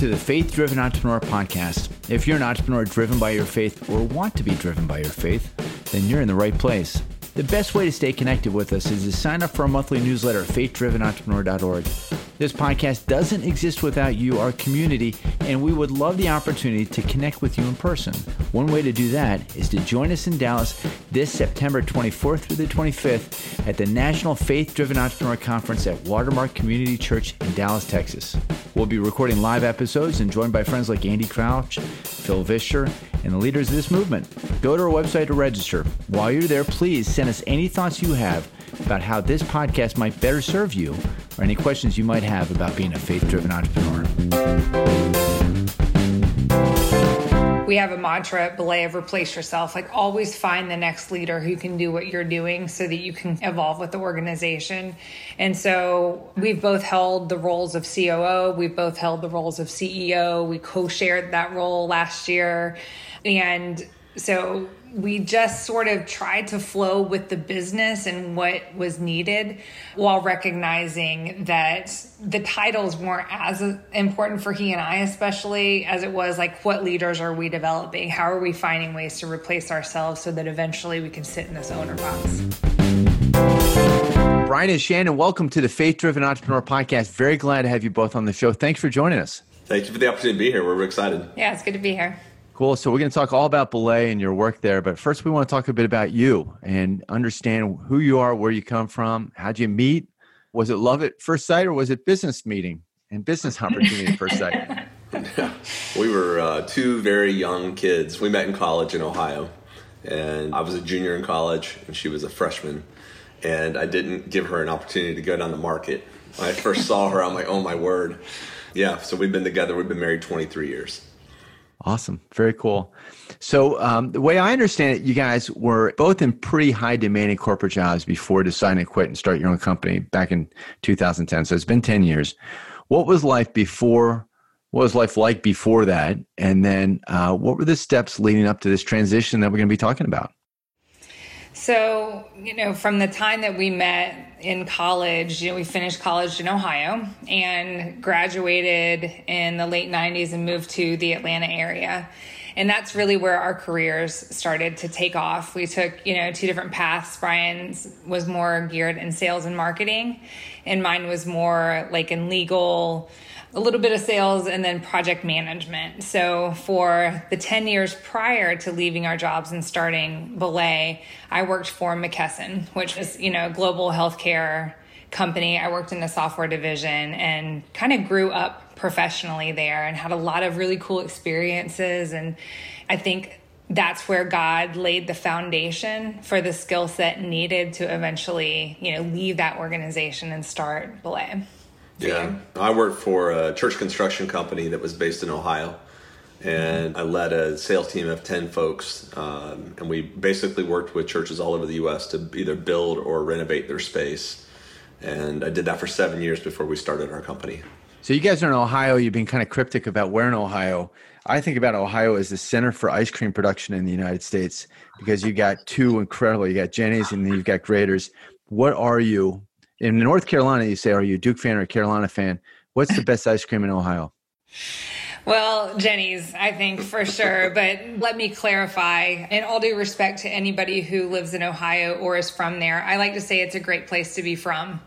To the Faith Driven Entrepreneur Podcast. If you're an entrepreneur driven by your faith or want to be driven by your faith, then you're in the right place. The best way to stay connected with us is to sign up for our monthly newsletter faithdrivenentrepreneur.org. This podcast doesn't exist without you, our community, and we would love the opportunity to connect with you in person. One way to do that is to join us in Dallas this September 24th through the 25th at the National Faith Driven Entrepreneur Conference at Watermark Community Church in Dallas, Texas. We'll be recording live episodes and joined by friends like Andy Crouch, Phil Vischer, and the leaders of this movement. Go to our website to register. While you're there, please send us any thoughts you have about how this podcast might better serve you or any questions you might have about being a faith driven entrepreneur. We have a mantra at Belay of replace yourself. Like always find the next leader who can do what you're doing so that you can evolve with the organization. And so we've both held the roles of COO, we've both held the roles of CEO. We co-shared that role last year. And so we just sort of tried to flow with the business and what was needed while recognizing that the titles weren't as important for he and I, especially as it was like, what leaders are we developing? How are we finding ways to replace ourselves so that eventually we can sit in this owner box? Brian and Shannon, welcome to the Faith Driven Entrepreneur Podcast. Very glad to have you both on the show. Thanks for joining us. Thank you for the opportunity to be here. We're excited. Yeah, it's good to be here. Cool. So we're going to talk all about Belay and your work there, but first we want to talk a bit about you and understand who you are, where you come from, how'd you meet? Was it love at first sight or was it business meeting and business opportunity at first sight? we were uh, two very young kids. We met in college in Ohio, and I was a junior in college, and she was a freshman. And I didn't give her an opportunity to go down the market. When I first saw her, I'm like, oh my word. Yeah, so we've been together. We've been married 23 years. Awesome. Very cool. So, um, the way I understand it, you guys were both in pretty high demanding corporate jobs before deciding to quit and start your own company back in 2010. So, it's been 10 years. What was life before? What was life like before that? And then, uh, what were the steps leading up to this transition that we're going to be talking about? So, you know, from the time that we met in college, you know, we finished college in Ohio and graduated in the late 90s and moved to the Atlanta area. And that's really where our careers started to take off. We took, you know, two different paths. Brian's was more geared in sales and marketing, and mine was more like in legal, a little bit of sales and then project management. So for the 10 years prior to leaving our jobs and starting Belay, I worked for McKesson, which is, you know, a global healthcare company. I worked in the software division and kind of grew up professionally there and had a lot of really cool experiences and I think that's where God laid the foundation for the skill set needed to eventually, you know, leave that organization and start Belay. Yeah, I worked for a church construction company that was based in Ohio, and I led a sales team of ten folks, um, and we basically worked with churches all over the U.S. to either build or renovate their space. And I did that for seven years before we started our company. So you guys are in Ohio. You've been kind of cryptic about where in Ohio. I think about Ohio as the center for ice cream production in the United States because you got two incredible. You got Jeni's and then you've got Graeter's. What are you in North Carolina, you say, are you a Duke fan or a Carolina fan? What's the best ice cream in Ohio? Well, Jeni's, I think for sure. But let me clarify, in all due respect to anybody who lives in Ohio or is from there, I like to say it's a great place to be from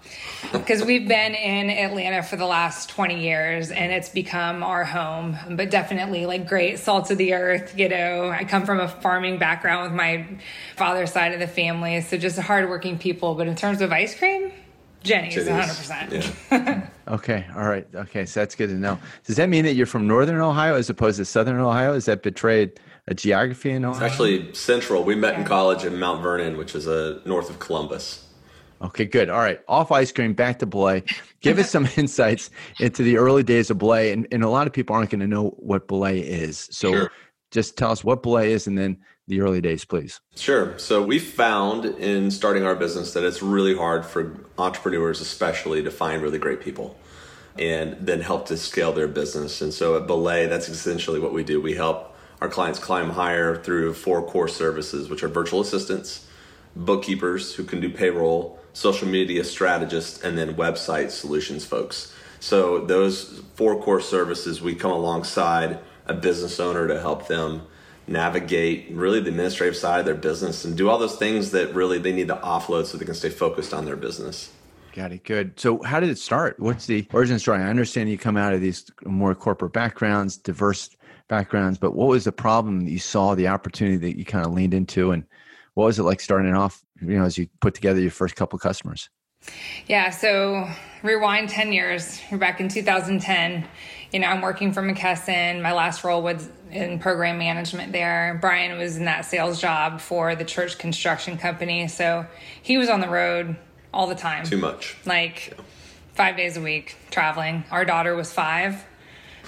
because we've been in Atlanta for the last 20 years and it's become our home. But definitely like great salt of the earth, you know. I come from a farming background with my father's side of the family. So just hardworking people. But in terms of ice cream, Jeni's, 100%. Yeah. okay. All right. Okay. So that's good to know. Does that mean that you're from Northern Ohio as opposed to Southern Ohio? Is that betrayed a geography in Ohio? It's actually central. We met yeah. in college in Mount Vernon, which is a uh, north of Columbus. Okay, good. All right. Off ice cream, back to Belay. Give us some insights into the early days of Belay. And, and a lot of people aren't going to know what Belay is. So sure. just tell us what Belay is and then the early days, please? Sure. So we found in starting our business that it's really hard for entrepreneurs, especially, to find really great people and then help to scale their business. And so at Belay, that's essentially what we do. We help our clients climb higher through four core services, which are virtual assistants, bookkeepers who can do payroll, social media strategists, and then website solutions folks. So those four core services, we come alongside a business owner to help them navigate really the administrative side of their business and do all those things that really they need to offload so they can stay focused on their business. Got it. Good. So, how did it start? What's the origin story? I understand you come out of these more corporate backgrounds, diverse backgrounds, but what was the problem that you saw, the opportunity that you kind of leaned into, and what was it like starting off? You know, as you put together your first couple customers. Yeah. So, rewind ten years. We're back in 2010 you know, I'm working for McKesson. My last role was in program management there. Brian was in that sales job for the church construction company. So he was on the road all the time. Too much. Like yeah. five days a week traveling. Our daughter was five,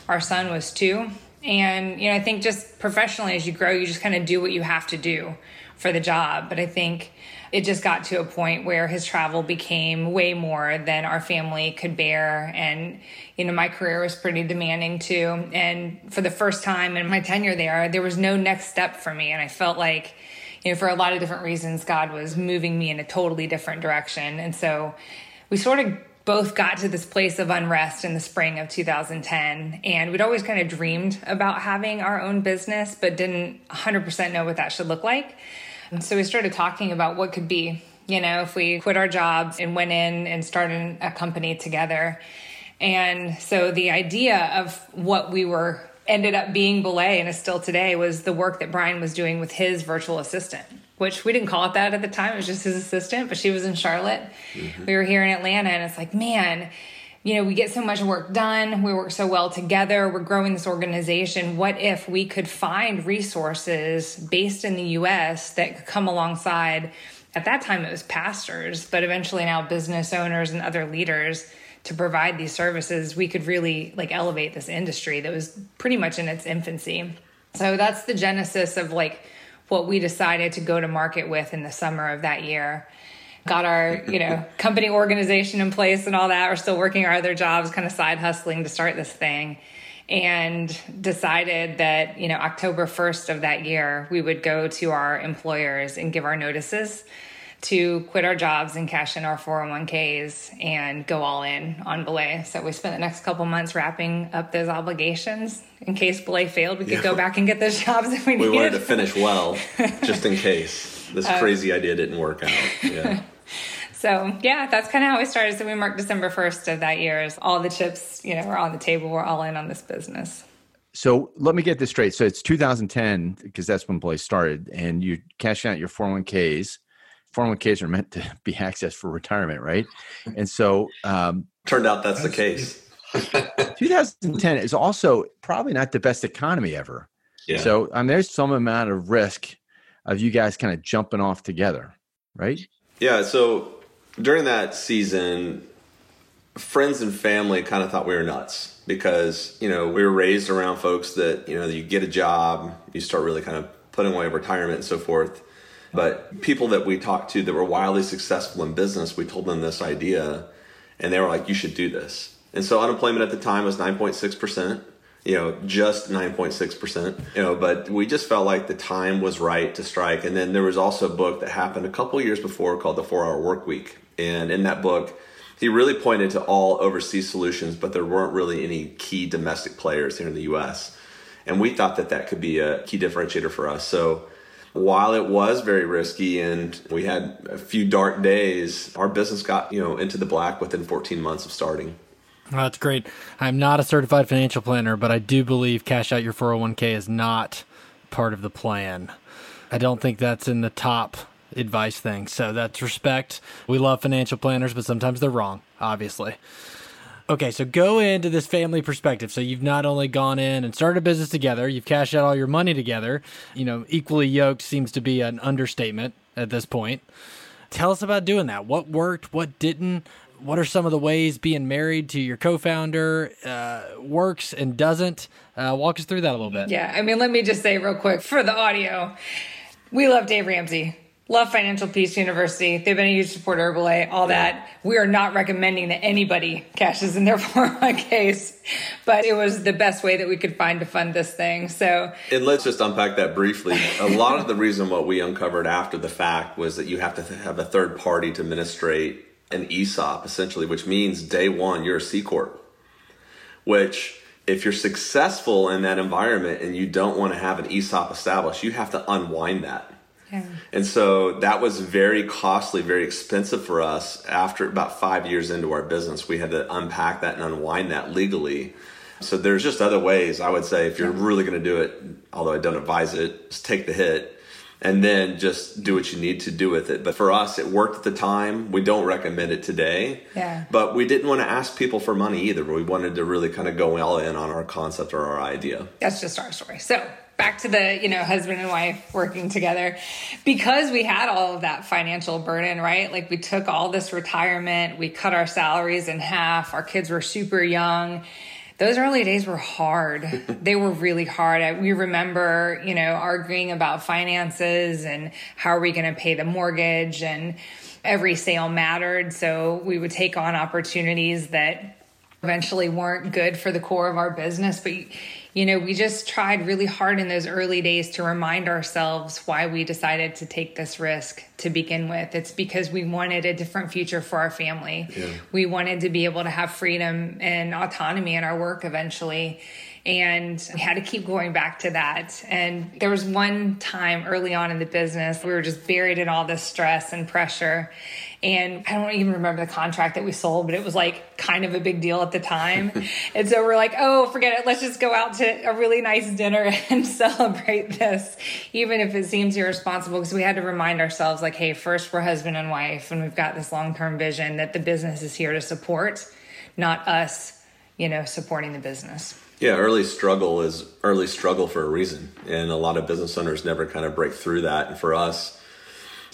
our son was two. And, you know, I think just professionally as you grow, you just kind of do what you have to do for the job. But I think it just got to a point where his travel became way more than our family could bear. And, you know, my career was pretty demanding too. And for the first time in my tenure there, there was no next step for me. And I felt like, you know, for a lot of different reasons, God was moving me in a totally different direction. And so we sort of both got to this place of unrest in the spring of 2010. And we'd always kind of dreamed about having our own business, but didn't 100% know what that should look like. And so we started talking about what could be, you know, if we quit our jobs and went in and started a company together. And so the idea of what we were ended up being Belay and is still today was the work that Brian was doing with his virtual assistant, which we didn't call it that at the time. It was just his assistant, but she was in Charlotte. Mm-hmm. We were here in Atlanta, and it's like, man, you know, we get so much work done. We work so well together. We're growing this organization. What if we could find resources based in the US that could come alongside? At that time, it was pastors, but eventually now business owners and other leaders to provide these services. We could really like elevate this industry that was pretty much in its infancy. So that's the genesis of like what we decided to go to market with in the summer of that year got our you know company organization in place and all that. We're still working our other jobs kind of side hustling to start this thing and decided that you know october 1st of that year we would go to our employers and give our notices to quit our jobs and cash in our 401ks and go all in on belay. So we spent the next couple months wrapping up those obligations in case belay failed. We could yeah. go back and get those jobs if we, we needed. We wanted to finish well just in case. This uh, crazy idea didn't work out. Yeah so yeah, that's kind of how we started. So we marked December 1st of that year as all the chips, you know, were on the table. We're all in on this business. So let me get this straight. So it's 2010 because that's when Belay started, and you cash out your 401ks. 401ks are meant to be accessed for retirement, right? And so um, turned out that's, that's the case. 2010 is also probably not the best economy ever. Yeah. So um, there's some amount of risk of you guys kind of jumping off together, right? Yeah. So during that season, friends and family kind of thought we were nuts because you know we were raised around folks that you know you get a job, you start really kind of putting away retirement and so forth. But people that we talked to that were wildly successful in business, we told them this idea, and they were like, "You should do this." And so unemployment at the time was nine point six percent you know, just 9.6%, you know, but we just felt like the time was right to strike. And then there was also a book that happened a couple years before called The Four Hour Work Week. And in that book, he really pointed to all overseas solutions, but there weren't really any key domestic players here in the US. And we thought that that could be a key differentiator for us. So while it was very risky and we had a few dark days, our business got, you know, into the black within 14 months of starting. Well, that's great. I'm not a certified financial planner, but I do believe cash out your 401k is not part of the plan. I don't think that's in the top advice thing. So that's respect. We love financial planners, but sometimes they're wrong, obviously. Okay, so go into this family perspective. So you've not only gone in and started a business together, you've cashed out all your money together. You know, equally yoked seems to be an understatement at this point. Tell us about doing that. What worked? What didn't? What are some of the ways being married to your co-founder uh, works and doesn't? Uh, walk us through that a little bit. Yeah, I mean, let me just say real quick for the audio, we love Dave Ramsey. Love Financial Peace University. They've been a huge supporter of Belay, all that. We are not recommending that anybody cashes in their 401ks, but it was the best way that we could find to fund this thing. So, and let's just unpack that briefly. a lot of the reason what we uncovered after the fact was that you have to have a third party to administrate an ESOP, essentially, which means day one, you're a C Corp. which if you're successful in that environment and you don't want to have an ESOP established, you have to unwind that. Yeah. And so that was very costly, very expensive for us. After about five years into our business, we had to unpack that and unwind that legally. So there's just other ways I would say if you're really going to do it, although I don't advise it, just take the hit and then just do what you need to do with it. But for us, it worked at the time. We don't recommend it today. Yeah. But we didn't want to ask people for money either. We wanted to really kind of go all in on our concept or our idea. That's just our story. So back to the you know husband and wife working together because we had all of that financial burden right like we took all this retirement we cut our salaries in half our kids were super young those early days were hard. they were really hard. I, we remember, you know, arguing about finances and how are we going to pay the mortgage and every sale mattered. So we would take on opportunities that eventually weren't good for the core of our business, but you know, we just tried really hard in those early days to remind ourselves why we decided to take this risk to begin with. It's because we wanted a different future for our family. Yeah. We wanted to be able to have freedom and autonomy in our work eventually. And we had to keep going back to that. And there was one time early on in the business, we were just buried in all this stress and pressure. And I don't even remember the contract that we sold, but it was like kind of a big deal at the time. and so we're like, oh, forget it. Let's just go out to a really nice dinner and celebrate this, even if it seems irresponsible. Because we had to remind ourselves, like, hey, first we're husband and wife, and we've got this long term vision that the business is here to support, not us, you know, supporting the business. Yeah, early struggle is early struggle for a reason. And a lot of business owners never kind of break through that. And for us,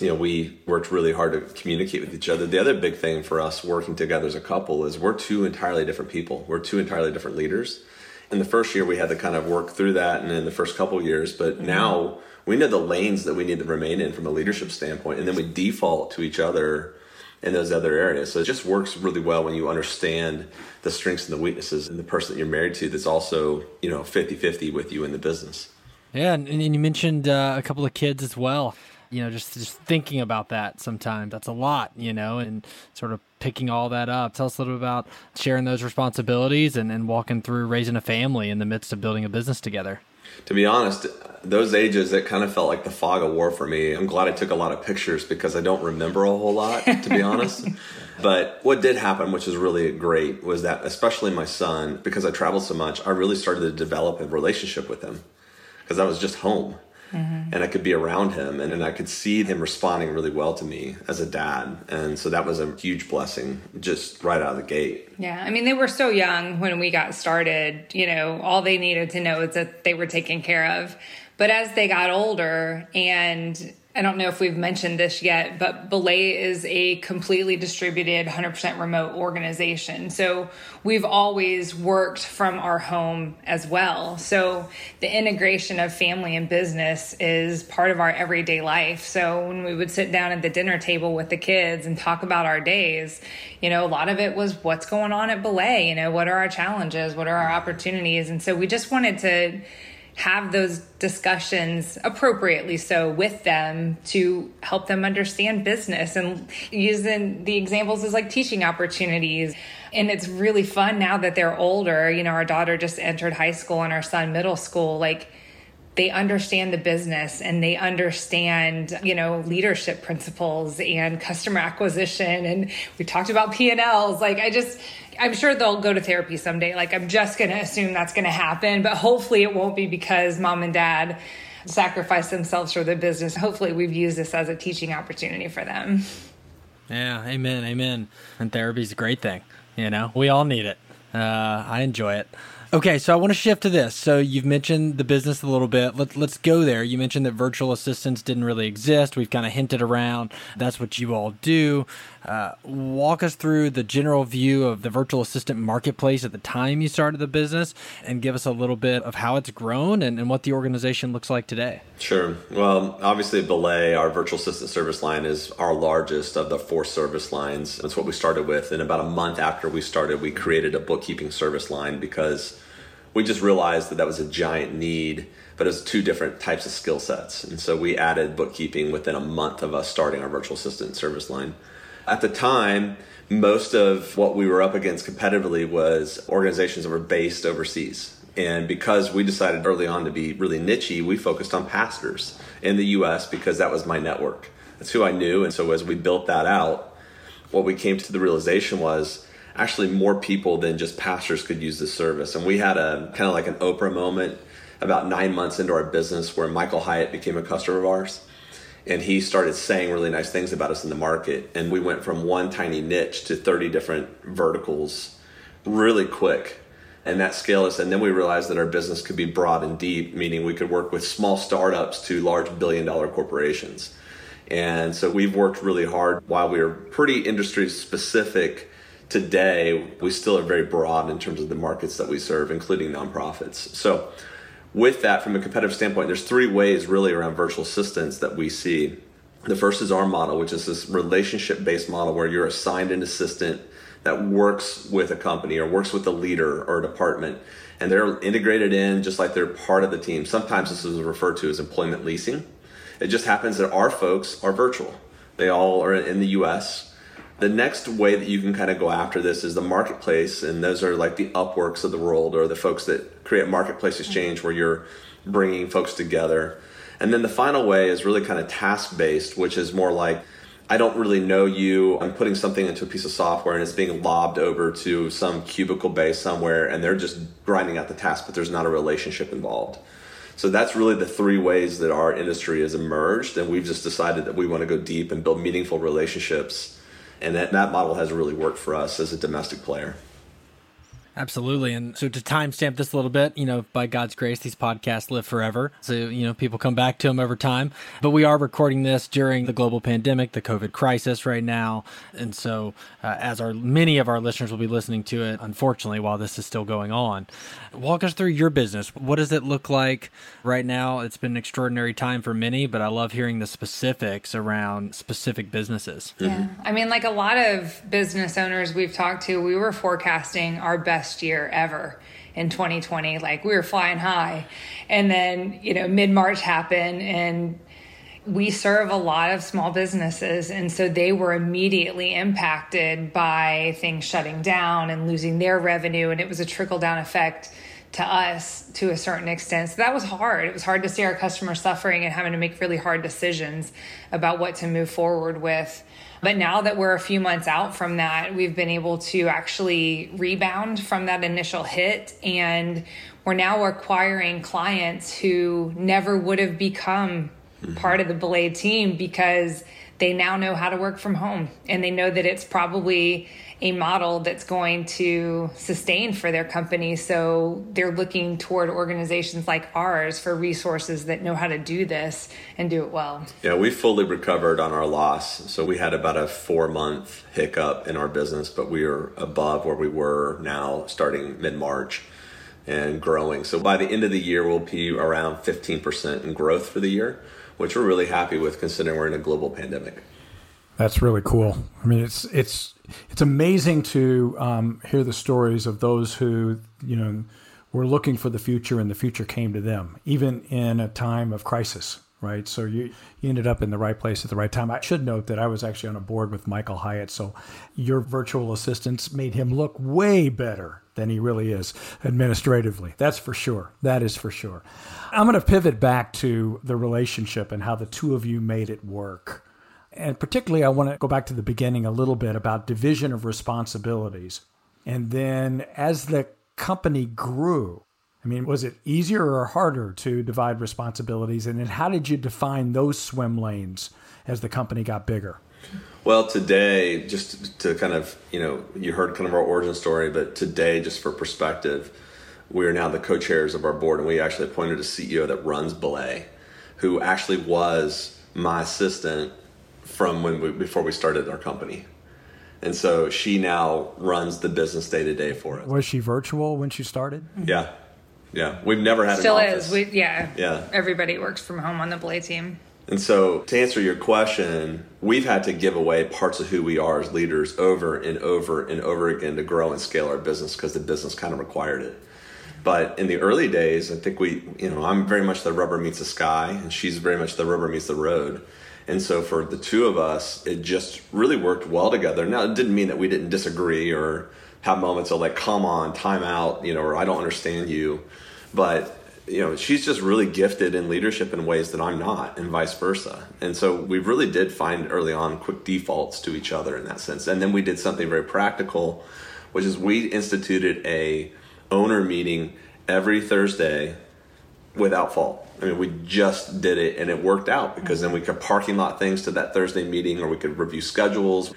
you know, we worked really hard to communicate with each other. The other big thing for us working together as a couple is we're two entirely different people. We're two entirely different leaders. In the first year, we had to kind of work through that, and in the first couple years, but mm-hmm. now we know the lanes that we need to remain in from a leadership standpoint, and then we default to each other in those other areas. So it just works really well when you understand the strengths and the weaknesses and the person that you're married to that's also, you know, 50 50 with you in the business. Yeah, and, and you mentioned uh, a couple of kids as well you know, just just thinking about that sometimes that's a lot, you know, and sort of picking all that up. Tell us a little bit about sharing those responsibilities and, and walking through raising a family in the midst of building a business together. To be honest, those ages it kind of felt like the fog of war for me. I'm glad I took a lot of pictures because I don't remember a whole lot, to be honest. But what did happen, which is really great, was that especially my son, because I traveled so much, I really started to develop a relationship with him because I was just home Mm-hmm. And I could be around him and, and I could see him responding really well to me as a dad. And so that was a huge blessing just right out of the gate. Yeah. I mean, they were so young when we got started. You know, all they needed to know is that they were taken care of. But as they got older and I don't know if we've mentioned this yet, but Belay is a completely distributed, 100% remote organization. So we've always worked from our home as well. So the integration of family and business is part of our everyday life. So when we would sit down at the dinner table with the kids and talk about our days, you know, a lot of it was what's going on at Belay, you know, what are our challenges, what are our opportunities? And so we just wanted to have those discussions appropriately so with them to help them understand business. And using the examples as like teaching opportunities. And it's really fun now that they're older. You know our daughter just entered high school and our son middle school. Like they understand the business and they understand you know leadership principles and customer acquisition. And we talked about p&l's like i just i'm sure they'll go to therapy someday like i'm just going to assume that's going to happen but hopefully it won't be because mom and dad sacrifice themselves for the business hopefully we've used this as a teaching opportunity for them yeah amen amen and therapy's a great thing you know we all need it uh, i enjoy it Okay, so I want to shift to this. So you've mentioned the business a little bit. Let, let's go there. You mentioned that virtual assistants didn't really exist. We've kind of hinted around that's what you all do. Uh, walk us through the general view of the virtual assistant marketplace at the time you started the business and give us a little bit of how it's grown and, and what the organization looks like today. Sure. Well, obviously, Belay, our virtual assistant service line, is our largest of the four service lines. That's what we started with. And about a month after we started, we created a bookkeeping service line because we just realized that that was a giant need, but it was two different types of skill sets. And so we added bookkeeping within a month of us starting our virtual assistant service line. At the time, most of what we were up against competitively was organizations that were based overseas. And because we decided early on to be really nichey, we focused on pastors in the US because that was my network. That's who I knew. And so as we built that out, what we came to the realization was actually more people than just pastors could use this service. And we had a kind of like an Oprah moment about nine months into our business where Michael Hyatt became a customer of ours. And he started saying really nice things about us in the market. And we went from one tiny niche to 30 different verticals really quick. And that scaled us. And then we realized that our business could be broad and deep, meaning we could work with small startups to large billion dollar corporations. And so we've worked really hard while we are pretty industry specific today, we still are very broad in terms of the markets that we serve, including nonprofits. So, with that, from a competitive standpoint, there's three ways really around virtual assistants that we see. The first is our model, which is this relationship based model where you're assigned an assistant that works with a company or works with a leader or a department and they're integrated in just like they're part of the team. Sometimes this is referred to as employment leasing. It just happens that our folks are virtual. They all are in the US the next way that you can kind of go after this is the marketplace, and those are like the Upworks of the world, or the folks that create marketplace exchange mm-hmm. where you're bringing folks together. And then the final way is really kind of task based, which is more like I don't really know you. I'm putting something into a piece of software and it's being lobbed over to some cubicle base somewhere, and they're just grinding out the task, but there's not a relationship involved. So that's really the three ways that our industry has emerged, and we've just decided that we want to go deep and build meaningful relationships and that, that model has really worked for us as a domestic player. Absolutely. And so to timestamp this a little bit, you know, by God's grace, these podcasts live forever. So, you know, people come back to them over time. But we are recording this during the global pandemic, the COVID crisis right now. And so, uh, as our many of our listeners will be listening to it, unfortunately, while this is still going on, walk us through your business. What does it look like right now? It's been an extraordinary time for many, but I love hearing the specifics around specific businesses. Yeah. Mm-hmm. I mean, like a lot of business owners we've talked to, we were forecasting our best best year ever in 2020. Like we were flying high. And then, you know, mid March happened and we serve a lot of small businesses. And so they were immediately impacted by things shutting down and losing their revenue. And it was a trickle down effect to us to a certain extent. So that was hard. It was hard to see our customers suffering and having to make really hard decisions about what to move forward with. But now that we're a few months out from that, we've been able to actually rebound from that initial hit. And we're now acquiring clients who never would have become mm-hmm. part of the Belay team because they now know how to work from home and they know that it's probably a model that's going to sustain for their company. So they're looking toward organizations like ours for resources that know how to do this and do it well. Yeah, we fully recovered on our loss. So we had about a four month hiccup in our business, but we are above where we were now starting mid March and growing. So by the end of the year, we'll be around 15% in growth for the year, which we're really happy with considering we're in a global pandemic. That's really cool. I mean, it's it's it's amazing to um, hear the stories of those who you know were looking for the future and the future came to them, even in a time of crisis. Right, so you you ended up in the right place at the right time. I should note that I was actually on a board with Michael Hyatt, so your virtual assistants made him look way better than he really is administratively. That's for sure. That is for sure. I'm going to pivot back to the relationship and how the two of you made it work. And particularly, I want to go back to the beginning a little bit about division of responsibilities. And then as the company grew, I mean, was it easier or harder to divide responsibilities? And then how did you define those swim lanes as the company got bigger? Well, today, just to kind of, you know, you heard kind of our origin story, but today, just for perspective, we are now the co chairs of our board, and we actually appointed a CEO that runs Belay, who actually was my assistant from when we, before we started our company. And so she now runs the business day to day for us. Was she virtual when she started? Yeah. Yeah. We've never had Still is. We, yeah. Yeah. Everybody works from home on the Belay team. And so, to answer your question, we've had to give away parts of who we are as leaders over and over and over again to grow and scale our business because the business kind of required it. But in the early days, I think we, you know, I'm very much the rubber meets the sky, and she's very much the rubber meets the road. And so for the two of us, it just really worked well together. Now, it didn't mean that we didn't disagree or have moments of like, come on, time out, you know, or I don't understand you. But, you know, she's just really gifted in leadership in ways that I'm not, and vice versa. And so we really did find early on quick defaults to each other in that sense. And then we did something very practical, which is we instituted a owner meeting every Thursday without fault. I mean, we just did it and it worked out because then we could parking lot things to that Thursday meeting or we could review schedules.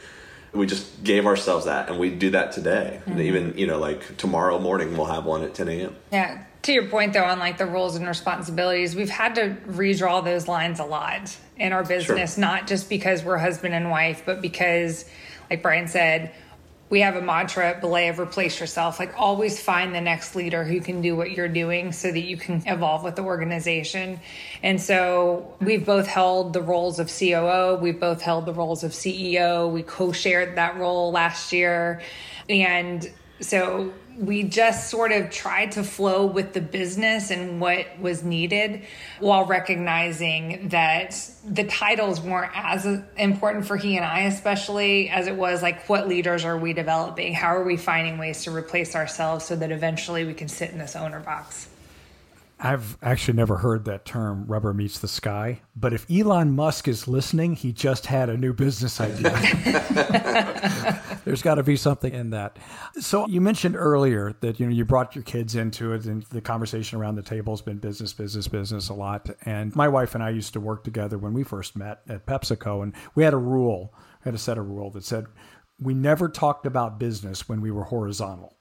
We just gave ourselves that and we do that today. Mm-hmm. even, you know, like tomorrow morning we'll have one at 10 a.m. Yeah. To your point though, on like the roles and responsibilities, we've had to redraw those lines a lot in our business, sure. not just because we're husband and wife, but because, like Brian said, we have a mantra at Belay of replace yourself. Like always find the next leader who can do what you're doing so that you can evolve with the organization. And so we've both held the roles of COO, we've both held the roles of CEO. We co-shared that role last year. And so we just sort of tried to flow with the business and what was needed while recognizing that the titles weren't as important for he and I, especially as it was like, what leaders are we developing? How are we finding ways to replace ourselves so that eventually we can sit in this owner box? I've actually never heard that term rubber meets the sky, but if Elon Musk is listening, he just had a new business idea. There's got to be something in that. So you mentioned earlier that you know you brought your kids into it and the conversation around the table has been business business business a lot. And my wife and I used to work together when we first met at PepsiCo and we had a rule, we had a set of rule that said we never talked about business when we were horizontal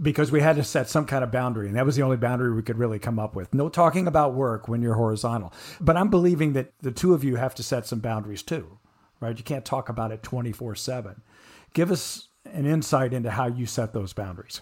because we had to set some kind of boundary and that was the only boundary we could really come up with no talking about work when you're horizontal but i'm believing that the two of you have to set some boundaries too right you can't talk about it 24 7 give us an insight into how you set those boundaries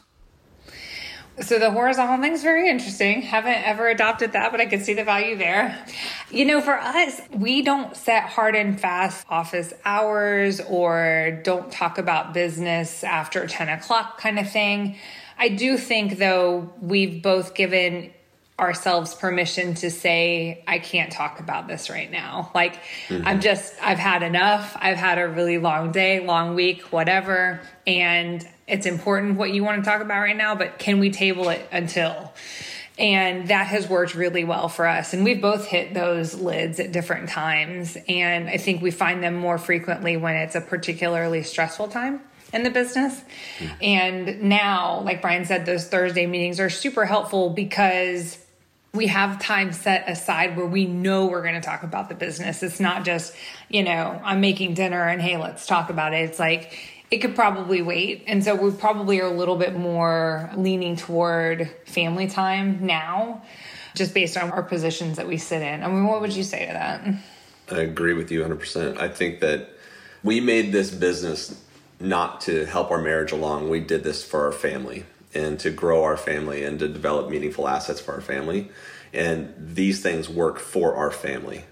so the horizontal thing's very interesting. Haven't ever adopted that, but I can see the value there. You know, for us, we don't set hard and fast office hours or don't talk about business after 10 o'clock kind of thing. I do think, though, we've both given ourselves permission to say, I can't talk about this right now. Like, mm-hmm. I'm just, I've had enough. I've had a really long day, long week, whatever. And it's important what you want to talk about right now, but can we table it until? And that has worked really well for us. And we've both hit those lids at different times. And I think we find them more frequently when it's a particularly stressful time in the business. Mm. And now, like Brian said, those Thursday meetings are super helpful because we have time set aside where we know we're going to talk about the business. It's not just, you know, I'm making dinner and hey, let's talk about it. It's like, it could probably wait. And so we probably are a little bit more leaning toward family time now, just based on our positions that we sit in. I mean, what would you say to that? I agree with you 100%. I think that we made this business not to help our marriage along. We did this for our family and to grow our family and to develop meaningful assets for our family. And these things work for our family,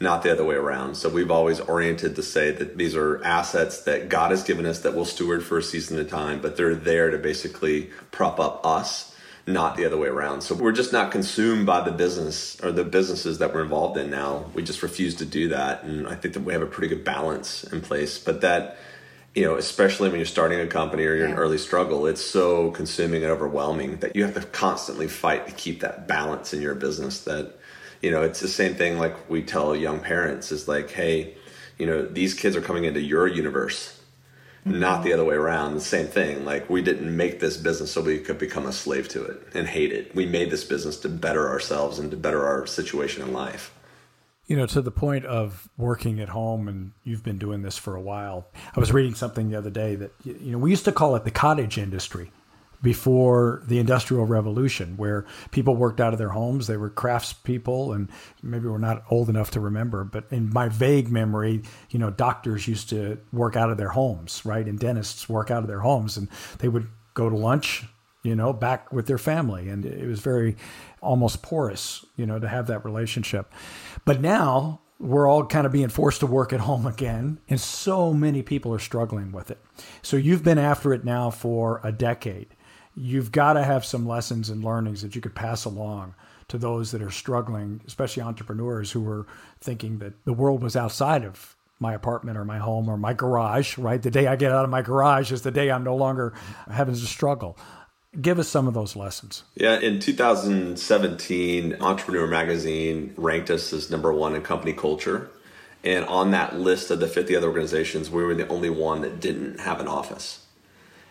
not the other way around. So we've always oriented to say that these are assets that God has given us that we'll steward for a season a time, but they're there to basically prop up us, not the other way around. So we're just not consumed by the business or the businesses that we're involved in now. We just refuse to do that. And I think that we have a pretty good balance in place. But that you know, especially when you're starting a company or you're yeah. in early struggle, it's so consuming and overwhelming that you have to constantly fight to keep that balance in your business. That, you know, it's the same thing like we tell young parents is like, hey, you know, these kids are coming into your universe, mm-hmm. not the other way around. The same thing. Like, we didn't make this business so we could become a slave to it and hate it. We made this business to better ourselves and to better our situation in life. You know, to the point of working at home, and you've been doing this for a while. I was reading something the other day that, you know, we used to call it the cottage industry before the Industrial Revolution, where people worked out of their homes. They were craftspeople, and maybe we're not old enough to remember, but in my vague memory, you know, doctors used to work out of their homes, right? And dentists work out of their homes, and they would go to lunch, you know, back with their family. And it was very almost porous, you know, to have that relationship. But now we're all kind of being forced to work at home again, and so many people are struggling with it. So you've been after it now for a decade. you've got to have some lessons and learnings that you could pass along to those that are struggling, especially entrepreneurs who are thinking that the world was outside of my apartment or my home or my garage, right? The day I get out of my garage is the day I'm no longer having to struggle. Give us some of those lessons. Yeah, in 2017, Entrepreneur Magazine ranked us as number one in company culture. And on that list of the 50 other organizations, we were the only one that didn't have an office.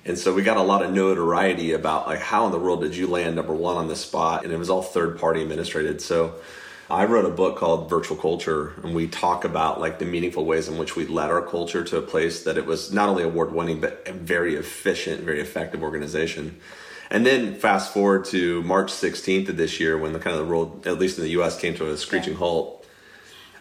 And so we got a lot of notoriety about like how in the world did you land number one on this spot? And it was all third party administrated. So I wrote a book called Virtual Culture, and we talk about like the meaningful ways in which we led our culture to a place that it was not only award winning, but a very efficient, very effective organization. And then fast forward to March 16th of this year, when the kind of the world, at least in the U.S., came to a screeching yeah. halt.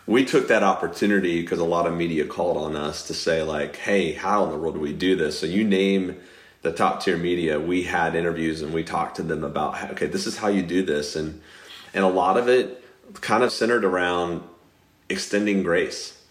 We took that opportunity because a lot of media called on us to say like, "Hey, how in the world do we do this?" So you name the top tier media. We had interviews and we talked to them about, okay, this is how you do this, and and a lot of it kind of centered around extending grace,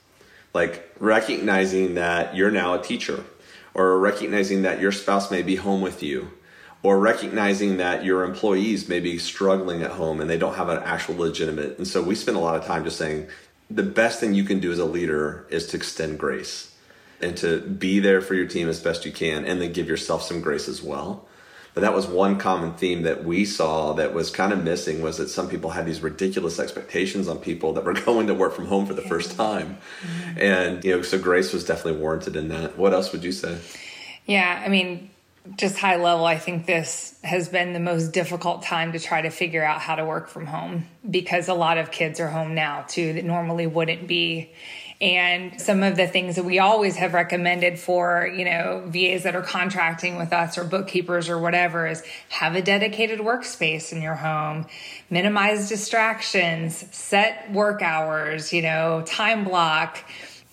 like recognizing that you're now a teacher, or recognizing that your spouse may be home with you, or recognizing that your employees may be struggling at home and they don't have an actual legitimate. And so we spend a lot of time just saying the best thing you can do as a leader is to extend grace and to be there for your team as best you can and then give yourself some grace as well. But that was one common theme that we saw that was kind of missing was that some people had these ridiculous expectations on people that were going to work from home for the first time. Mm-hmm. And, you know, so grace was definitely warranted in that. What else would you say? Yeah, I mean, just high level, I think this has been the most difficult time to try to figure out how to work from home because a lot of kids are home now too that normally wouldn't be. And some of the things that we always have recommended for, you know, VAs that are contracting with us or bookkeepers or whatever is have a dedicated workspace in your home, minimize distractions, set work hours, you know, time block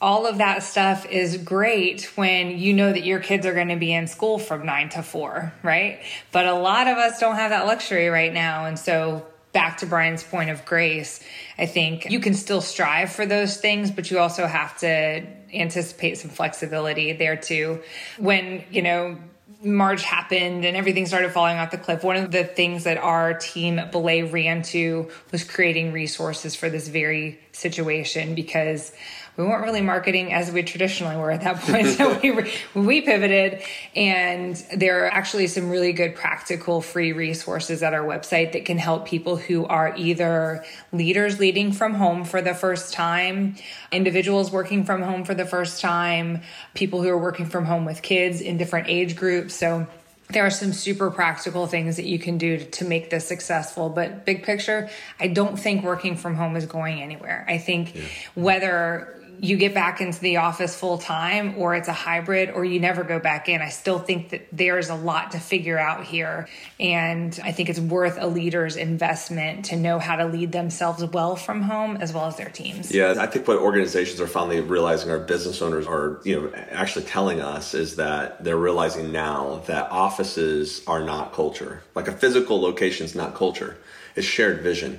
all of that stuff is great when you know that your kids are going to be in school from nine to four, right? But a lot of us don't have that luxury right now. And so back to Brian's point of grace, I think you can still strive for those things, but you also have to anticipate some flexibility there too. When, you know, March happened and everything started falling off the cliff. One of the things that our team at Belay ran to was creating resources for this very situation because we weren't really marketing as we traditionally were at that point. so we, we pivoted, and there are actually some really good practical free resources at our website that can help people who are either leaders leading from home for the first time, individuals working from home for the first time, people who are working from home with kids in different age groups. So there are some super practical things that you can do to make this successful but big picture i don't think working from home is going anywhere i think yeah. whether you get back into the office full time or it's a hybrid or you never go back in. I still think that there's a lot to figure out here. And I think it's worth a leader's investment to know how to lead themselves well from home as well as their teams. Yeah, I think what organizations are finally realizing, our business owners are, you know, actually telling us is that they're realizing now that offices are not culture. Like a physical location is not culture, it's shared vision.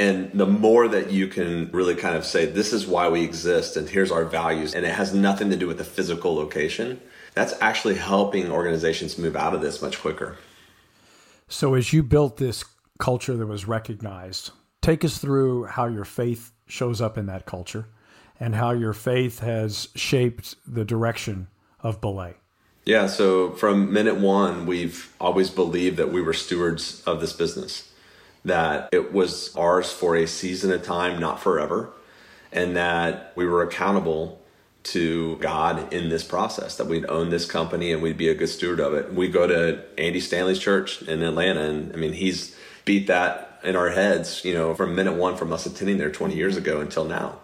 And the more that you can really kind of say, this is why we exist and here's our values, and it has nothing to do with the physical location, that's actually helping organizations move out of this much quicker. So, as you built this culture that was recognized, take us through how your faith shows up in that culture and how your faith has shaped the direction of Belay. Yeah, so from minute one, we've always believed that we were stewards of this business that it was ours for a season of time, not forever, and that we were accountable to God in this process, that we'd own this company and we'd be a good steward of it. We go to Andy Stanley's church in Atlanta, and I mean, he's beat that in our heads, you know, from minute one from us attending there 20 years ago until now.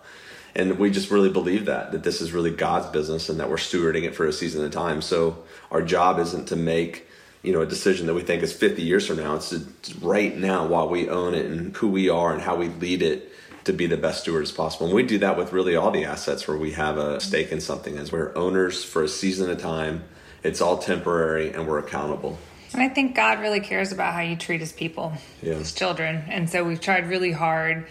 And we just really believe that, that this is really God's business and that we're stewarding it for a season of time. So our job isn't to make you know a decision that we think is 50 years from now. It's, right now while we own it and who we are and how we lead it to be the best stewards possible. And we do that with really all the assets where we have a stake in something as we're owners for a season at a time. It's all temporary and we're accountable. And I think God really cares about how you treat his people, yeah. his children. And so we've tried really hard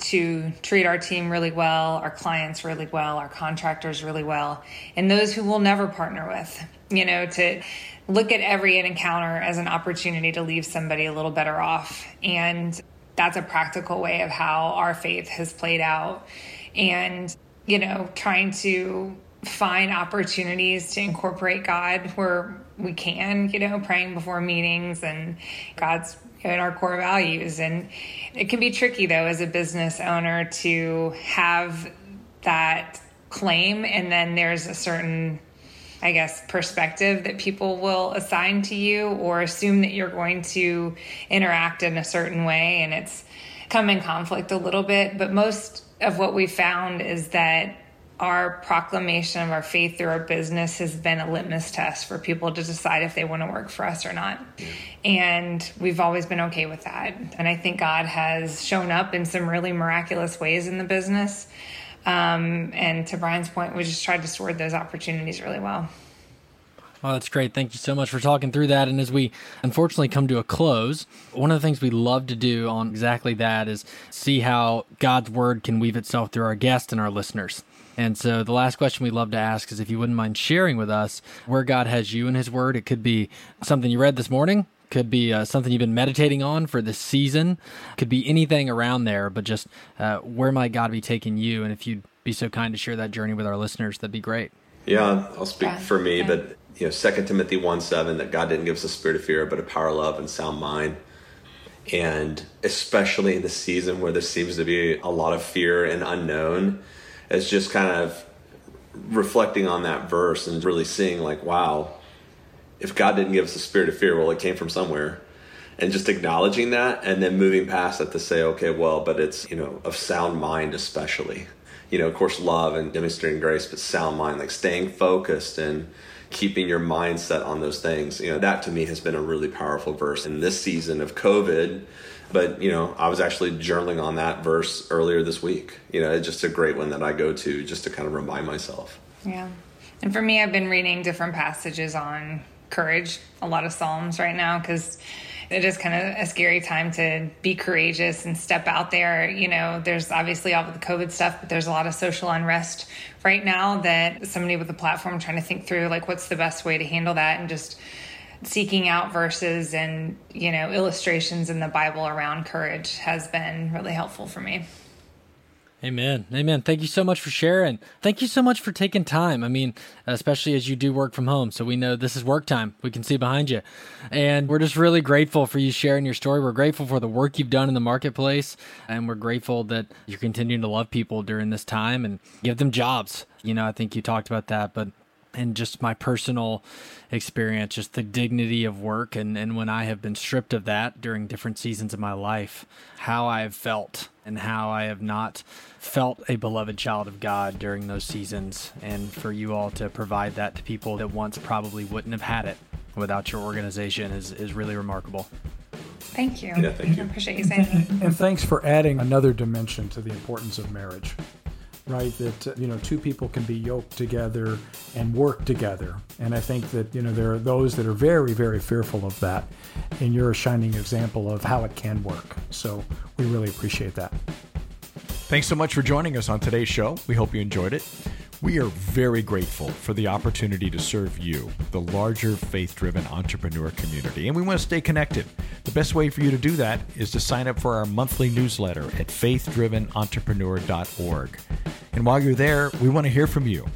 to treat our team really well, our clients really well, our contractors really well, and those who we'll never partner with. You know, to look at every encounter as an opportunity to leave somebody a little better off. And that's a practical way of how our faith has played out. And, you know, trying to find opportunities to incorporate God where we can, you know, praying before meetings and God's in our core values. And it can be tricky though as a business owner to have that claim and then there's a certain I guess, perspective that people will assign to you or assume that you're going to interact in a certain way. And it's come in conflict a little bit. But most of what we found is that our proclamation of our faith through our business has been a litmus test for people to decide if they want to work for us or not. Yeah. And we've always been okay with that. And I think God has shown up in some really miraculous ways in the business. Um, and to Brian's point, we just tried to sword those opportunities really well. Well, that's great. Thank you so much for talking through that. And as we unfortunately come to a close, one of the things we love to do on exactly that is see how God's word can weave itself through our guests and our listeners. And so the last question we love to ask is if you wouldn't mind sharing with us where God has you in his word. It could be something you read this morning, could be uh, something you've been meditating on for this season, could be anything around there, but just uh, where might God be taking you? And if you'd be so kind to share that journey with our listeners, that'd be great. Yeah, I'll speak yeah. for me, yeah. but you know, Second Timothy one seven that God didn't give us a spirit of fear, but a power, of love, and sound mind. And especially in the season where there seems to be a lot of fear and unknown, it's just kind of reflecting on that verse and really seeing like, wow, if God didn't give us a spirit of fear, well, it came from somewhere. And just acknowledging that and then moving past it to say, okay, well, but it's, you know, of sound mind, especially. You know, of course, love and demonstrating grace, but sound mind, like staying focused and keeping your mindset on those things. You know, that to me has been a really powerful verse in this season of COVID. But, you know, I was actually journaling on that verse earlier this week. You know, it's just a great one that I go to just to kind of remind myself. Yeah. And for me, I've been reading different passages on courage, a lot of Psalms right now, because it is kind of a scary time to be courageous and step out there. You know, there's obviously all of the COVID stuff, but there's a lot of social unrest right now that somebody with a platform trying to think through like what's the best way to handle that and just seeking out verses and you know illustrations in the bible around courage has been really helpful for me Amen. Amen. Thank you so much for sharing. Thank you so much for taking time. I mean, especially as you do work from home. So we know this is work time. We can see behind you. And we're just really grateful for you sharing your story. We're grateful for the work you've done in the marketplace. And we're grateful that you're continuing to love people during this time and give them jobs. You know, I think you talked about that, but and just my personal experience, just the dignity of work, and, and when I have been stripped of that during different seasons of my life, how I have felt and how I have not felt a beloved child of God during those seasons, and for you all to provide that to people that once probably wouldn't have had it without your organization is, is really remarkable. Thank you. Yeah, thank you. I appreciate you saying that. And thanks for adding another dimension to the importance of marriage right? That you know, two people can be yoked together and work together. And I think that you know there are those that are very, very fearful of that, and you're a shining example of how it can work. So we really appreciate that. Thanks so much for joining us on today's show. We hope you enjoyed it. We are very grateful for the opportunity to serve you, the larger faith driven entrepreneur community, and we want to stay connected. The best way for you to do that is to sign up for our monthly newsletter at faithdrivenentrepreneur.org. And while you're there, we want to hear from you.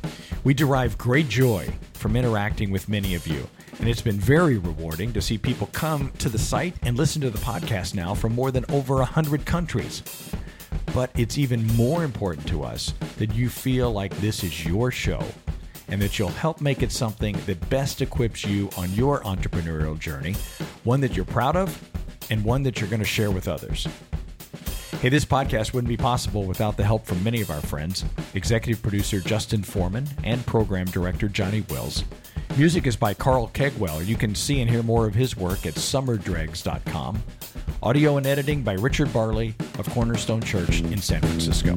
We derive great joy from interacting with many of you. And it's been very rewarding to see people come to the site and listen to the podcast now from more than over 100 countries. But it's even more important to us that you feel like this is your show and that you'll help make it something that best equips you on your entrepreneurial journey, one that you're proud of and one that you're going to share with others. Hey, this podcast wouldn't be possible without the help from many of our friends executive producer Justin Forman and program director Johnny Wills. Music is by Carl Kegwell. You can see and hear more of his work at summerdregs.com. Audio and editing by Richard Barley of Cornerstone Church in San Francisco.